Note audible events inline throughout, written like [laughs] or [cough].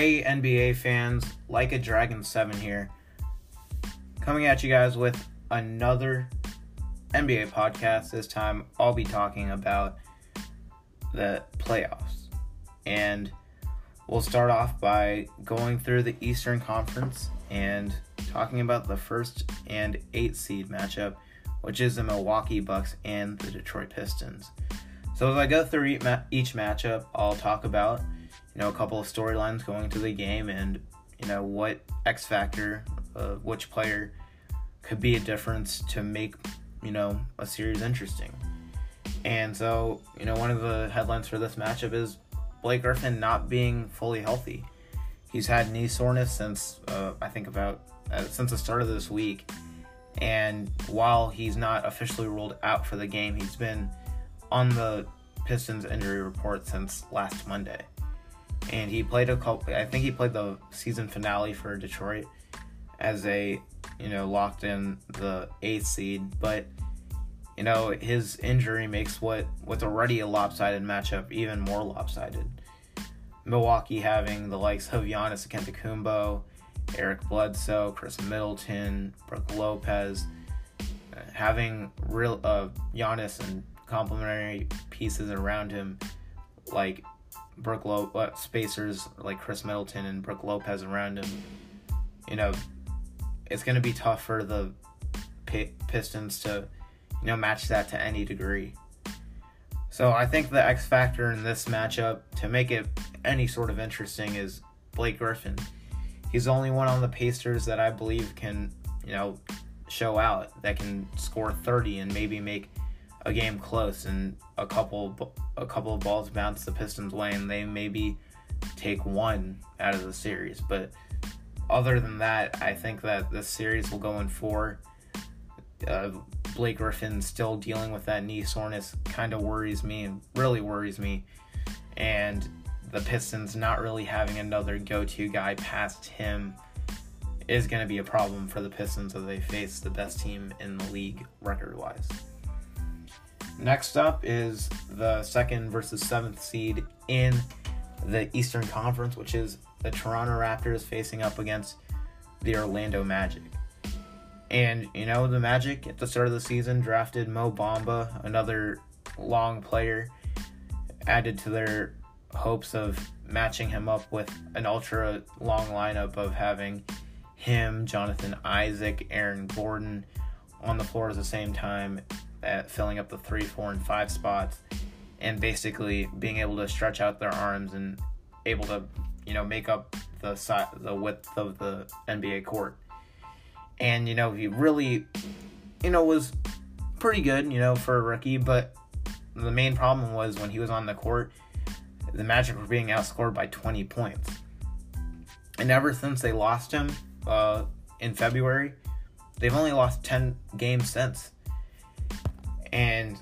Hey NBA fans, like a Dragon 7 here. Coming at you guys with another NBA podcast. This time I'll be talking about the playoffs. And we'll start off by going through the Eastern Conference and talking about the first and 8 seed matchup, which is the Milwaukee Bucks and the Detroit Pistons. So as I go through each matchup, I'll talk about you know a couple of storylines going to the game and you know what X factor, uh, which player could be a difference to make you know a series interesting. And so you know one of the headlines for this matchup is Blake Griffin not being fully healthy. He's had knee soreness since uh, I think about uh, since the start of this week, and while he's not officially ruled out for the game, he's been on the Pistons injury report since last Monday and he played a couple. I think he played the season finale for Detroit as a you know locked in the eighth seed, but you know his injury makes what what's already a lopsided matchup even more lopsided. Milwaukee having the likes of Giannis Antetokounmpo, Eric Bledsoe, Khris Middleton, Brook Lopez, having real uh, Giannis and complementary pieces around him like Brook Lo- uh, spacers like Khris Middleton and Brook Lopez around him, you know, it's going to be tough for the P- Pistons to, you know, match that to any degree. So I think the X factor in this matchup to make it any sort of interesting is Blake Griffin. He's the only one on the Pacers that I believe can, you know, show out that can score 30 and maybe make a game close and a couple a couple of balls bounce the Pistons way and they maybe take one out of the series. But other than that, I think that this series will go in four. Uh, Blake Griffin still dealing with that knee soreness kind of worries me and really worries me. And the Pistons not really having another go to guy past him is going to be a problem for the Pistons as they face the best team in the league record wise. Next up is the second versus seventh seed in the Eastern Conference, which is the Toronto Raptors facing up against the Orlando Magic. And, you know, the Magic at the start of the season drafted Mo Bamba, another long player, added to their hopes of matching him up with an ultra long lineup of having him, Jonathan Isaac, Aaron Gordon on the floor at the same time, at filling up the three, four, and five spots, and basically being able to stretch out their arms and able to, you know, make up the size, the width of the NBA court. And you know, he really, you know, was pretty good, you know, for a rookie. But the main problem was when he was on the court, the Magic were being outscored by 20 points. And ever since they lost him uh, in February, they've only lost 10 games since. And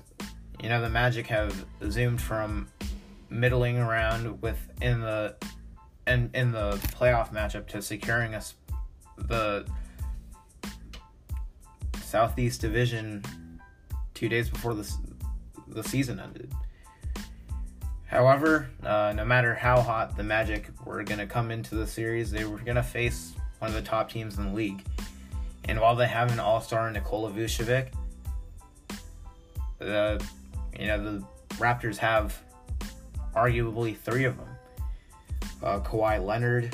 you know the Magic have zoomed from middling around within the in in the playoff matchup to securing us the Southeast Division two days before the the season ended. However, uh, no matter how hot the Magic were going to come into the series, they were going to face one of the top teams in the league. And while they have an all-star in Nikola Vucevic, the you know the Raptors have arguably three of them: uh, Kawhi Leonard,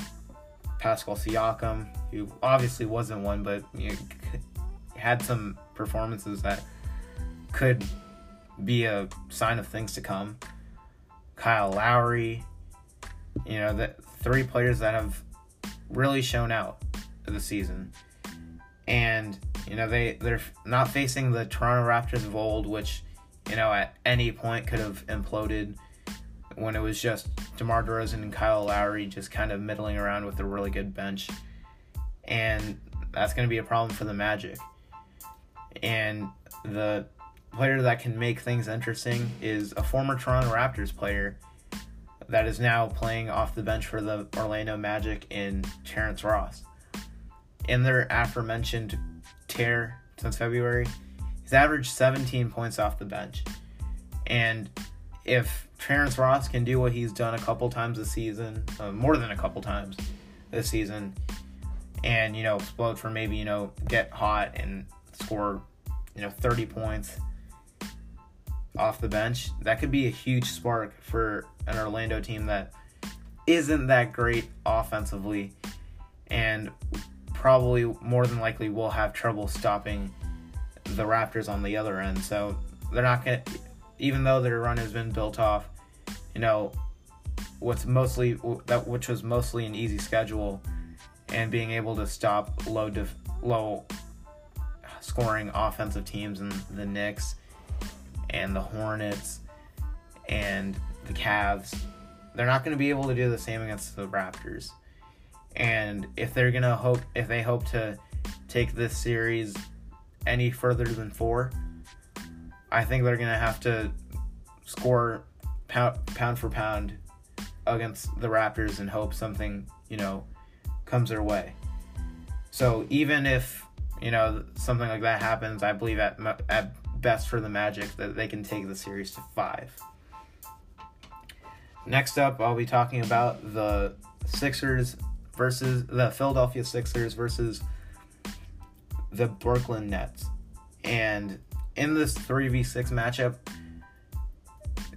Pascal Siakam, who obviously wasn't one, but you know, had some performances that could be a sign of things to come. Kyle Lowry, you know, the three players that have really shown out this season. And you know, they they're not facing the Toronto Raptors of old, which you know at any point could have imploded when it was just DeMar DeRozan and Kyle Lowry just kind of middling around with a really good bench, and that's going to be a problem for the Magic. And the player that can make things interesting is a former Toronto Raptors player that is now playing off the bench for the Orlando Magic in Terrence Ross. In their aforementioned tear since February. He's averaged 17 points off the bench. And if Terrence Ross can do what he's done a couple times this season, uh, more than a couple times this season, and you know explode for maybe you know get hot and score you know 30 points off the bench, that could be a huge spark for an Orlando team that isn't that great offensively and probably more than likely will have trouble stopping the Raptors on the other end. So they're not going to, even though their run has been built off, you know, what's mostly that which was mostly an easy schedule and being able to stop low def, low scoring offensive teams and the Knicks and the Hornets and the Cavs, they're not going to be able to do the same against the Raptors. And if they're to hope, if they hope to take this series any further than four, I think they're to have to score pound, pound for pound against the Raptors and hope something, you know, comes their way. So even if, you know, something like that happens, I believe at, at best for the Magic that they can take the series to five. Next up, I'll be talking about the Sixers versus the Philadelphia Sixers versus the Brooklyn Nets. And in this 3v6 matchup,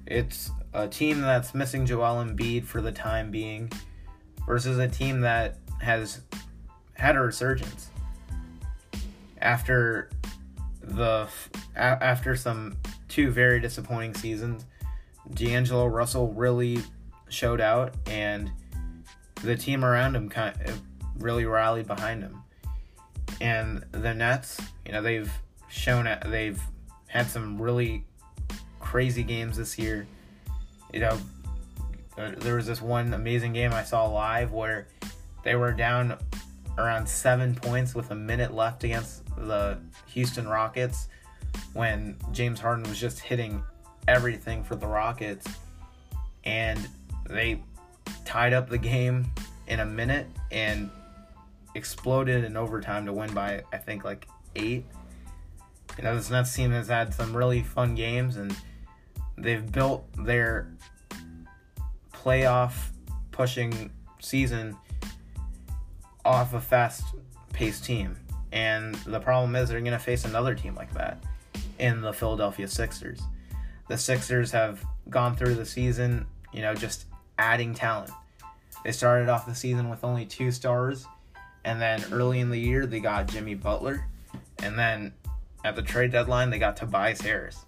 it's a team that's missing Joel Embiid for the time being versus a team that has had a resurgence after the after some two very disappointing seasons. D'Angelo Russell really showed out, and the team around him kind of uh, really rallied behind him. And the Nets, you know, they've shown they've had some really crazy games this year. You know, there was this one amazing game I saw live where they were down around seven points with a minute left against the Houston Rockets when James Harden was just hitting everything for the Rockets. And they tied up the game in a minute and exploded in overtime to win by, I think, like eight. You know, this Nets team has had some really fun games and they've built their playoff pushing season off a fast paced team. And the problem is they're going to face another team like that in the Philadelphia Sixers. The Sixers have gone through the season, you know, just adding talent. They started off the season with only two stars, and then early in the year they got Jimmy Butler, and then at the trade deadline they got Tobias Harris.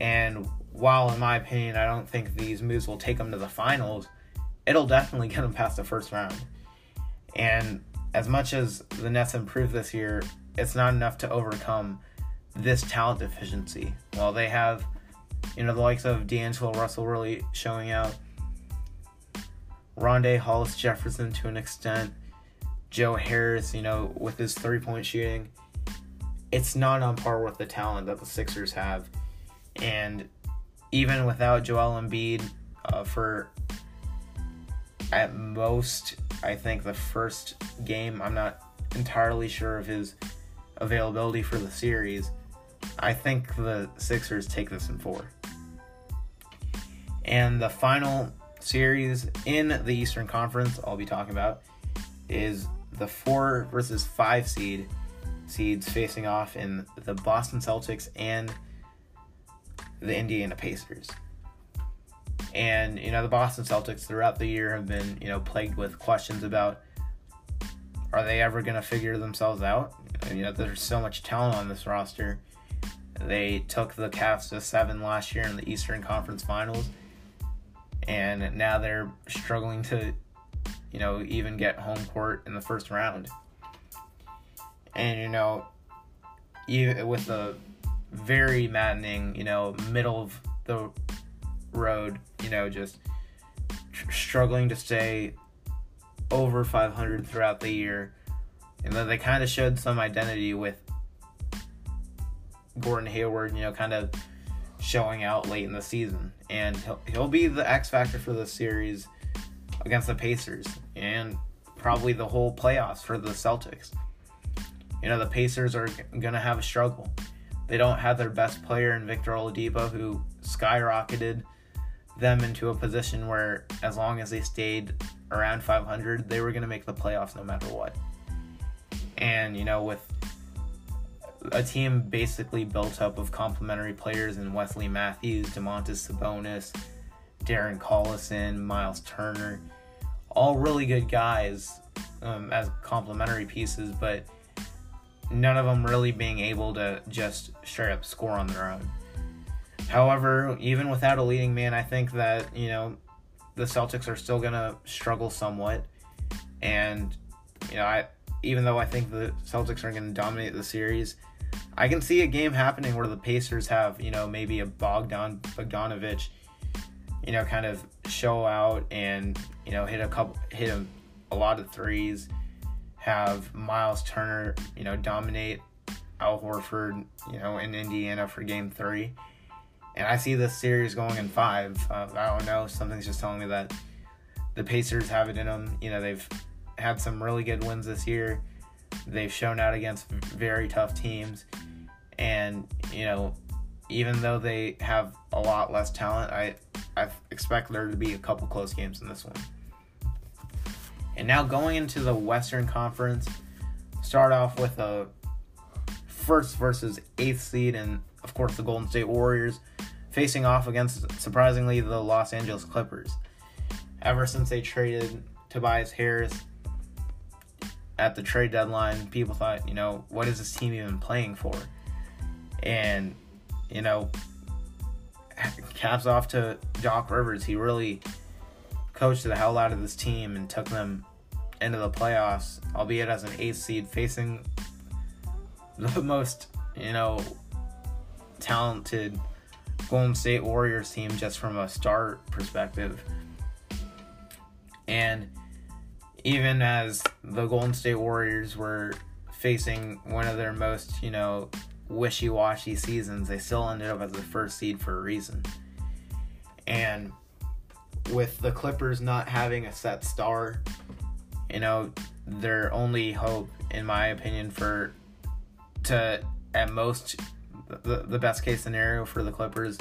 And while in my opinion I don't think these moves will take them to the finals, it'll definitely [laughs] get them past the first round. And as much as the Nets improved this year, it's not enough to overcome this talent deficiency. While they have, you know, the likes of D'Angelo Russell really showing out, Rondae Hollis Jefferson to an extent, Joe Harris, you know, with his three point shooting, it's not on par with the talent that the Sixers have. And even without Joel Embiid uh, for at most, I think the first game, I'm not entirely sure of his availability for the series. I think the Sixers take this in four. And the final series in the Eastern Conference I'll be talking about is the four versus five seed seeds facing off in the Boston Celtics and the Indiana Pacers. And, you know, the Boston Celtics throughout the year have been, you know, plagued with questions about are they ever going to figure themselves out? You know, there's so much talent on this roster. They took the Cavs to seven last year in the Eastern Conference Finals, and now they're struggling to, you know, even get home court in the first round. And you know, you with the very maddening, you know, middle of the road, you know, just tr- struggling to stay over 500 throughout the year. And then they kind of showed some identity with Gordon Hayward, you know, kind of showing out late in the season. And he'll, he'll be the X factor for the series against the Pacers and probably the whole playoffs for the Celtics. You know, the Pacers are to have a struggle. They don't have their best player in Victor Oladipo, who skyrocketed them into a position where, as long as they stayed around 500, they were going to make the playoffs no matter what. And, you know, with a team basically built up of complementary players in Wesley Matthews, Domantas Sabonis, Darren Collison, Miles Turner, all really good guys um, as complementary pieces, but none of them really being able to just straight up score on their own. However, even without a leading man, I think that, you know, the Celtics are still going to struggle somewhat. And, you know, I even though I think the Celtics are going to dominate the series, I can see a game happening where the Pacers have, you know, maybe a Bogdan Bogdanovich, you know, kind of show out and, you know, hit a couple hit a, a lot of threes, have Miles Turner, you know, dominate Al Horford, you know, in Indiana for game 3. And I see this series going in 5. Uh, I don't know, something's just telling me that the Pacers have it in them. You know, they've had some really good wins this year. They've shown out against very tough teams and you know, even though they have a lot less talent, I I expect there to be a couple close games in this one. And now going into the Western Conference, start off with a first versus eighth seed, and of course the Golden State Warriors facing off against surprisingly the Los Angeles Clippers. Ever since they traded Tobias Harris at the trade deadline, people thought, you know, what is this team even playing for? And, you know, caps off to Doc Rivers. He really coached the hell out of this team and took them into the playoffs, albeit as an eighth seed, facing the [laughs] most, you know, talented Golden State Warriors team just from a star perspective. And even as the Golden State Warriors were facing one of their most, you know, wishy washy seasons, they still ended up as the first seed for a reason. And with the Clippers not having a set star, you know, their only hope, in my opinion, for to at most the, the best case scenario for the Clippers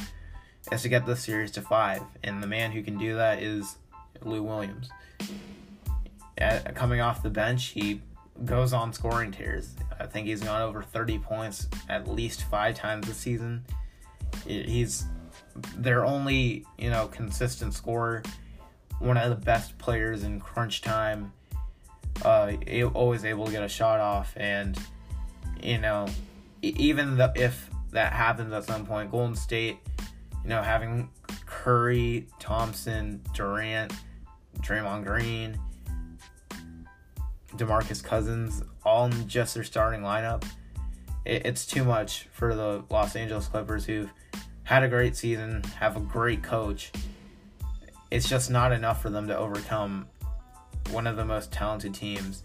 is to get the series to five. And the man who can do that is Lou Williams. At, coming off the bench, he goes on scoring tears. I think he's gone over 30 points at least five times this season. He's their only, you know, consistent scorer, one of the best players in crunch time. Uh, always able to get a shot off, and you know, even the, if that happens at some point, Golden State, you know, having Curry, Thompson, Durant, Draymond Green, DeMarcus Cousins all in just their starting lineup, it, it's too much for the Los Angeles Clippers who've had a great season, have a great coach. It's just not enough for them to overcome one of the most talented teams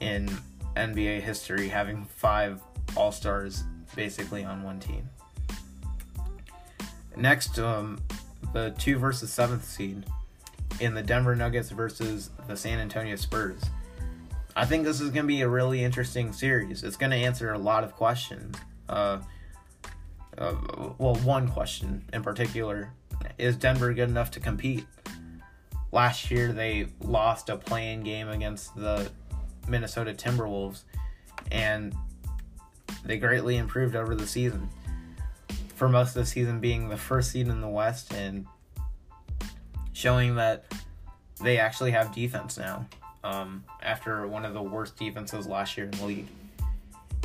in NBA history, having five All Stars basically on one team. Next, um, the two versus seventh seed in the Denver Nuggets versus the San Antonio Spurs. I think this is going to be a really interesting series. It's going to answer a lot of questions. Uh, uh, well, one question in particular is Denver good enough to compete? Last year, they lost a playing game against the Minnesota Timberwolves, and they greatly improved over the season. For most of the season, being the first seed in the West and showing that they actually have defense now um, after one of the worst defenses last year in the league,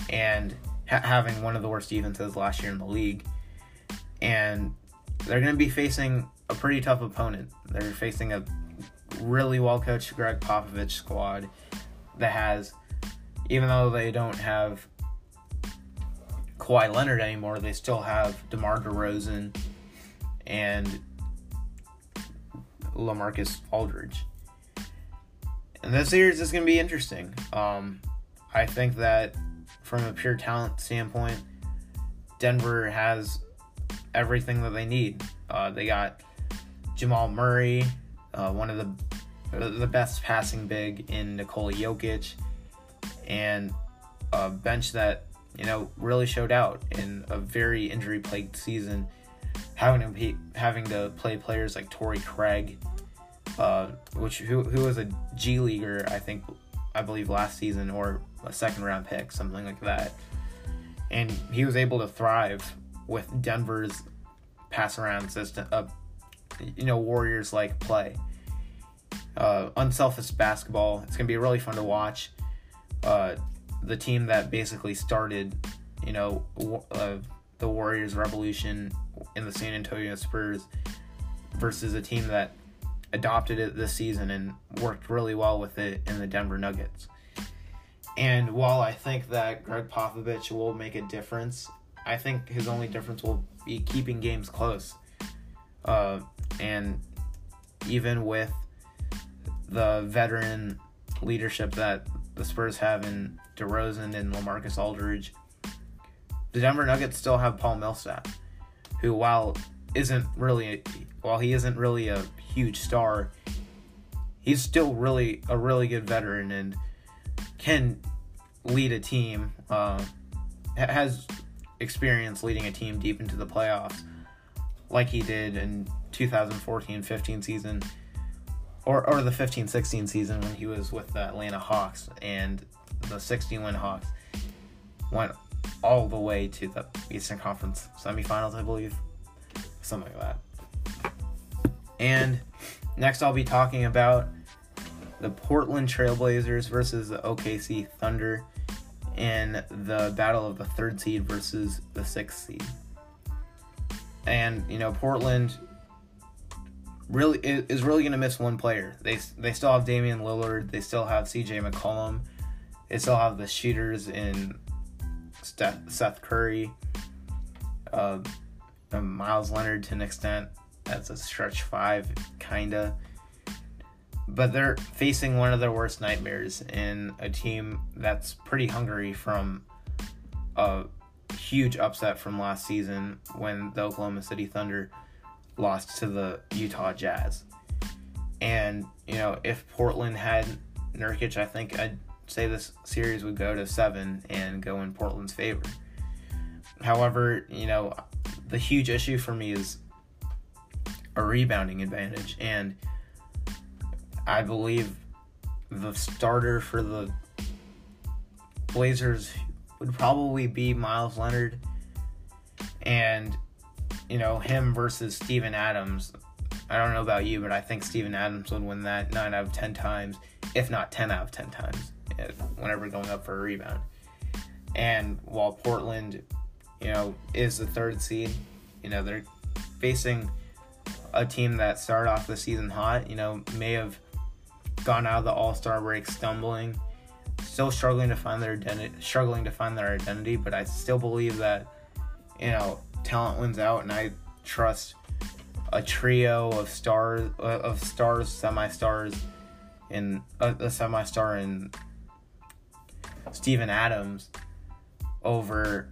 and ha- having one of the worst defenses last year in the league, and they're going to be facing a pretty tough opponent. They're facing a really well coached Gregg Popovich squad that has, even though they don't have Kawhi Leonard anymore, they still have DeMar DeRozan and LaMarcus Aldridge and this series is going to be interesting. Um, I think that from a pure talent standpoint, Denver has everything that they need. Uh, they got Jamal Murray, uh, one of the the best passing big in Nikola Jokic, and a bench that you know, really showed out in a very injury plagued season, having to having to play players like Torrey Craig, uh, which who who was a G leaguer, I think, I believe last season or a second round pick, something like that, and he was able to thrive with Denver's pass around system, uh, you know, Warriors like play. Uh, unselfish basketball. It's gonna be really fun to watch. Uh, the team that basically started, you know, uh, the Warriors revolution in the San Antonio Spurs versus a team that adopted it this season and worked really well with it in the Denver Nuggets. And while I think that Gregg Popovich will make a difference, I think his only difference will be keeping games close. Uh, and even with the veteran leadership that the Spurs have in DeRozan and LaMarcus Aldridge, the Denver Nuggets still have Paul Millsap, who while isn't really while he isn't really a huge star, he's still really a really good veteran and can lead a team. Uh, has experience leading a team deep into the playoffs, like he did in 2014-15 season, or or the 15-16 season when he was with the Atlanta Hawks and the 16 win Hawks went all the way to the Eastern Conference semifinals, I believe, something like that. And next, I'll be talking about the Portland Trailblazers versus the OKC Thunder in the battle of the third seed versus the sixth seed. And you know, Portland really is really going to miss one player. They they still have Damian Lillard, they still have CJ McCollum, they still have the shooters in Seth Curry, uh, Meyers Leonard to an extent. That's a stretch five, kinda but they're facing one of their worst nightmares in a team that's pretty hungry from a huge upset from last season when the Oklahoma City Thunder lost to the Utah Jazz. And, you know, if Portland had Nurkic, I think I'd say this series would go to seven and go in Portland's favor. However, you know, the huge issue for me is a rebounding advantage. And I believe the starter for the Blazers would probably be Miles Leonard. And, you know, him versus Steven Adams. I don't know about you, but I think Steven Adams would win that 9 out of 10 times, if not 10 out of 10 times, eh, whenever going up for a rebound. And while Portland, you know, is the third seed, you know, they're facing a team that started off the season hot, you know, may have gone out of the All Star break stumbling, still struggling to find their identity, struggling to find their identity. But I still believe that you know talent wins out, and I trust a trio of stars uh, of stars, semi stars, and uh, a, a semi star in Stephen Adams over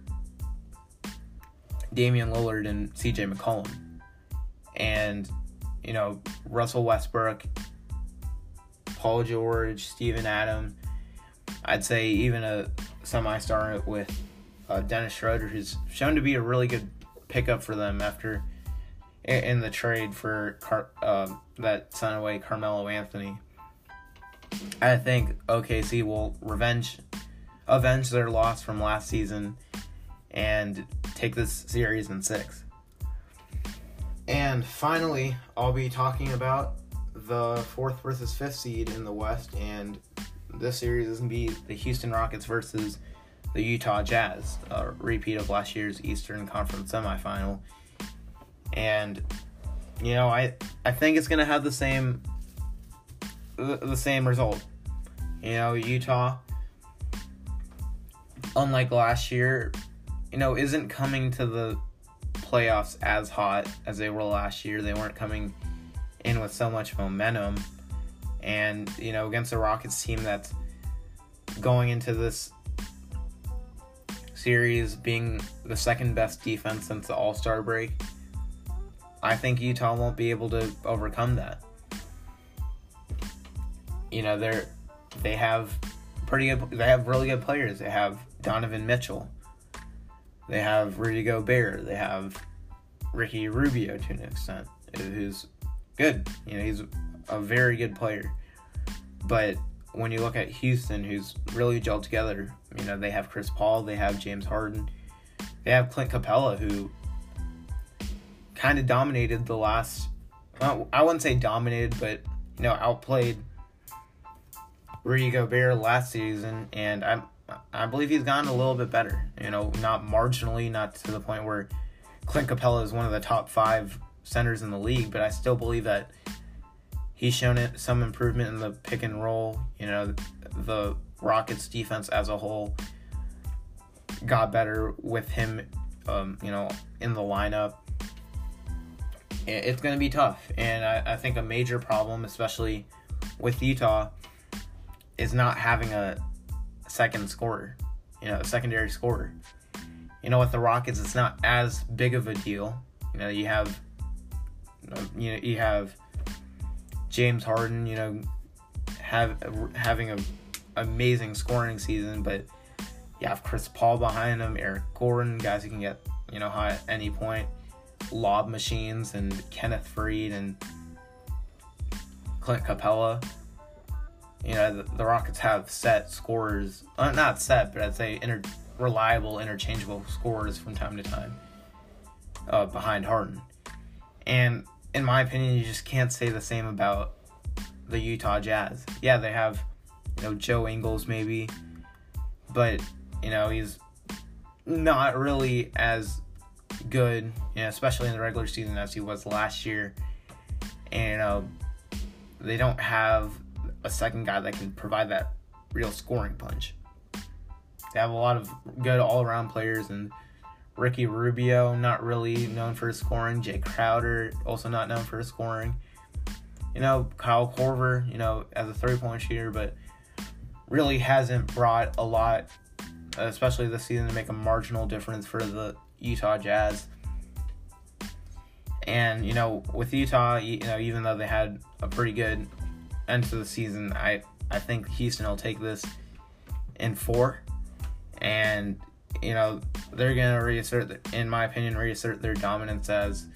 Damian Lillard and CJ McCollum. And, you know, Russell Westbrook Paul George, Stephen Adams. I'd say even a semi-star with uh, Dennis Schroeder, who's shown to be a really good pickup for them after in the trade for Car- uh, that sent away Carmelo Anthony. I think OKC will revenge, avenge their loss from last season, and take this series in six. And finally, I'll be talking about the fourth versus fifth seed in the West, and this series is going to be the Houston Rockets versus the Utah Jazz, a repeat of last year's Eastern Conference semifinal. And you know, I I think it's going to have the same the, the same result. You know, Utah unlike last year, you know, isn't coming to the playoffs as hot as they were last year. They weren't coming in with so much momentum. And, you know, against the Rockets team that's going into this series being the second best defense since the All Star break, I think Utah won't be able to overcome that. You know, they're they have pretty good they have really good players. They have Donovan Mitchell, They have Rudy Gobert. They have Ricky Rubio to an extent, who's good. You know, he's a very good player. But when you look at Houston, who's really gelled together, you know, they have Chris Paul, they have James Harden, they have Clint Capela, who kind of dominated the last. Well, I wouldn't say dominated, but you know, outplayed Rudy Gobert last season, and I I believe he's gotten a little bit better. You know, not marginally, not to the point where Clint Capela is one of the top five centers in the league, but I still believe that he's shown it some improvement in the pick and roll. You know, the Rockets defense as a whole got better with him. Um, you know, in the lineup. It's going to be tough, and I, I think a major problem, especially with Utah, is not having a second scorer, you know, a secondary scorer. You know, with the Rockets, it's not as big of a deal. You know, you have, you know, you have James Harden, you know, have having a amazing scoring season, but you have Chris Paul behind him, Eric Gordon, guys who can get you know high at any point, lob machines, and Kenneth Faried and Clint Capela you know, the, the Rockets have set scores, uh, not set, but I'd say inter- reliable, interchangeable scores from time to time uh, behind Harden. And in my opinion, you just can't say the same about the Utah Jazz. Yeah, they have, you know, Joe Ingles maybe, but, you know, he's not really as good, you know, especially in the regular season as he was last year. And, uh, they don't have a second guy that can provide that real scoring punch. They have a lot of good all around players, and Ricky Rubio, not really known for his scoring. Jae Crowder, also not known for his scoring. You know, Kyle Korver, you know, as a three point shooter, but really hasn't brought a lot, especially this season, to make a marginal difference for the Utah Jazz. And, you know, with Utah, you know, even though they had a pretty good end of the season, I I think Houston will take this in four, and you know they're gonna reassert, in my opinion, reassert their dominance as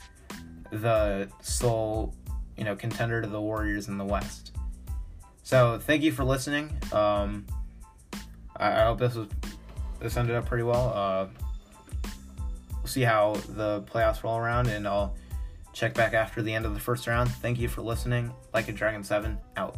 the sole you know contender to the Warriors in the West. So thank you for listening. Um, I, I hope this was this ended up pretty well. Uh, we'll see how the playoffs roll around, and I'll check back after the end of the first round. Thank you for listening. Like a Dragon 7, out.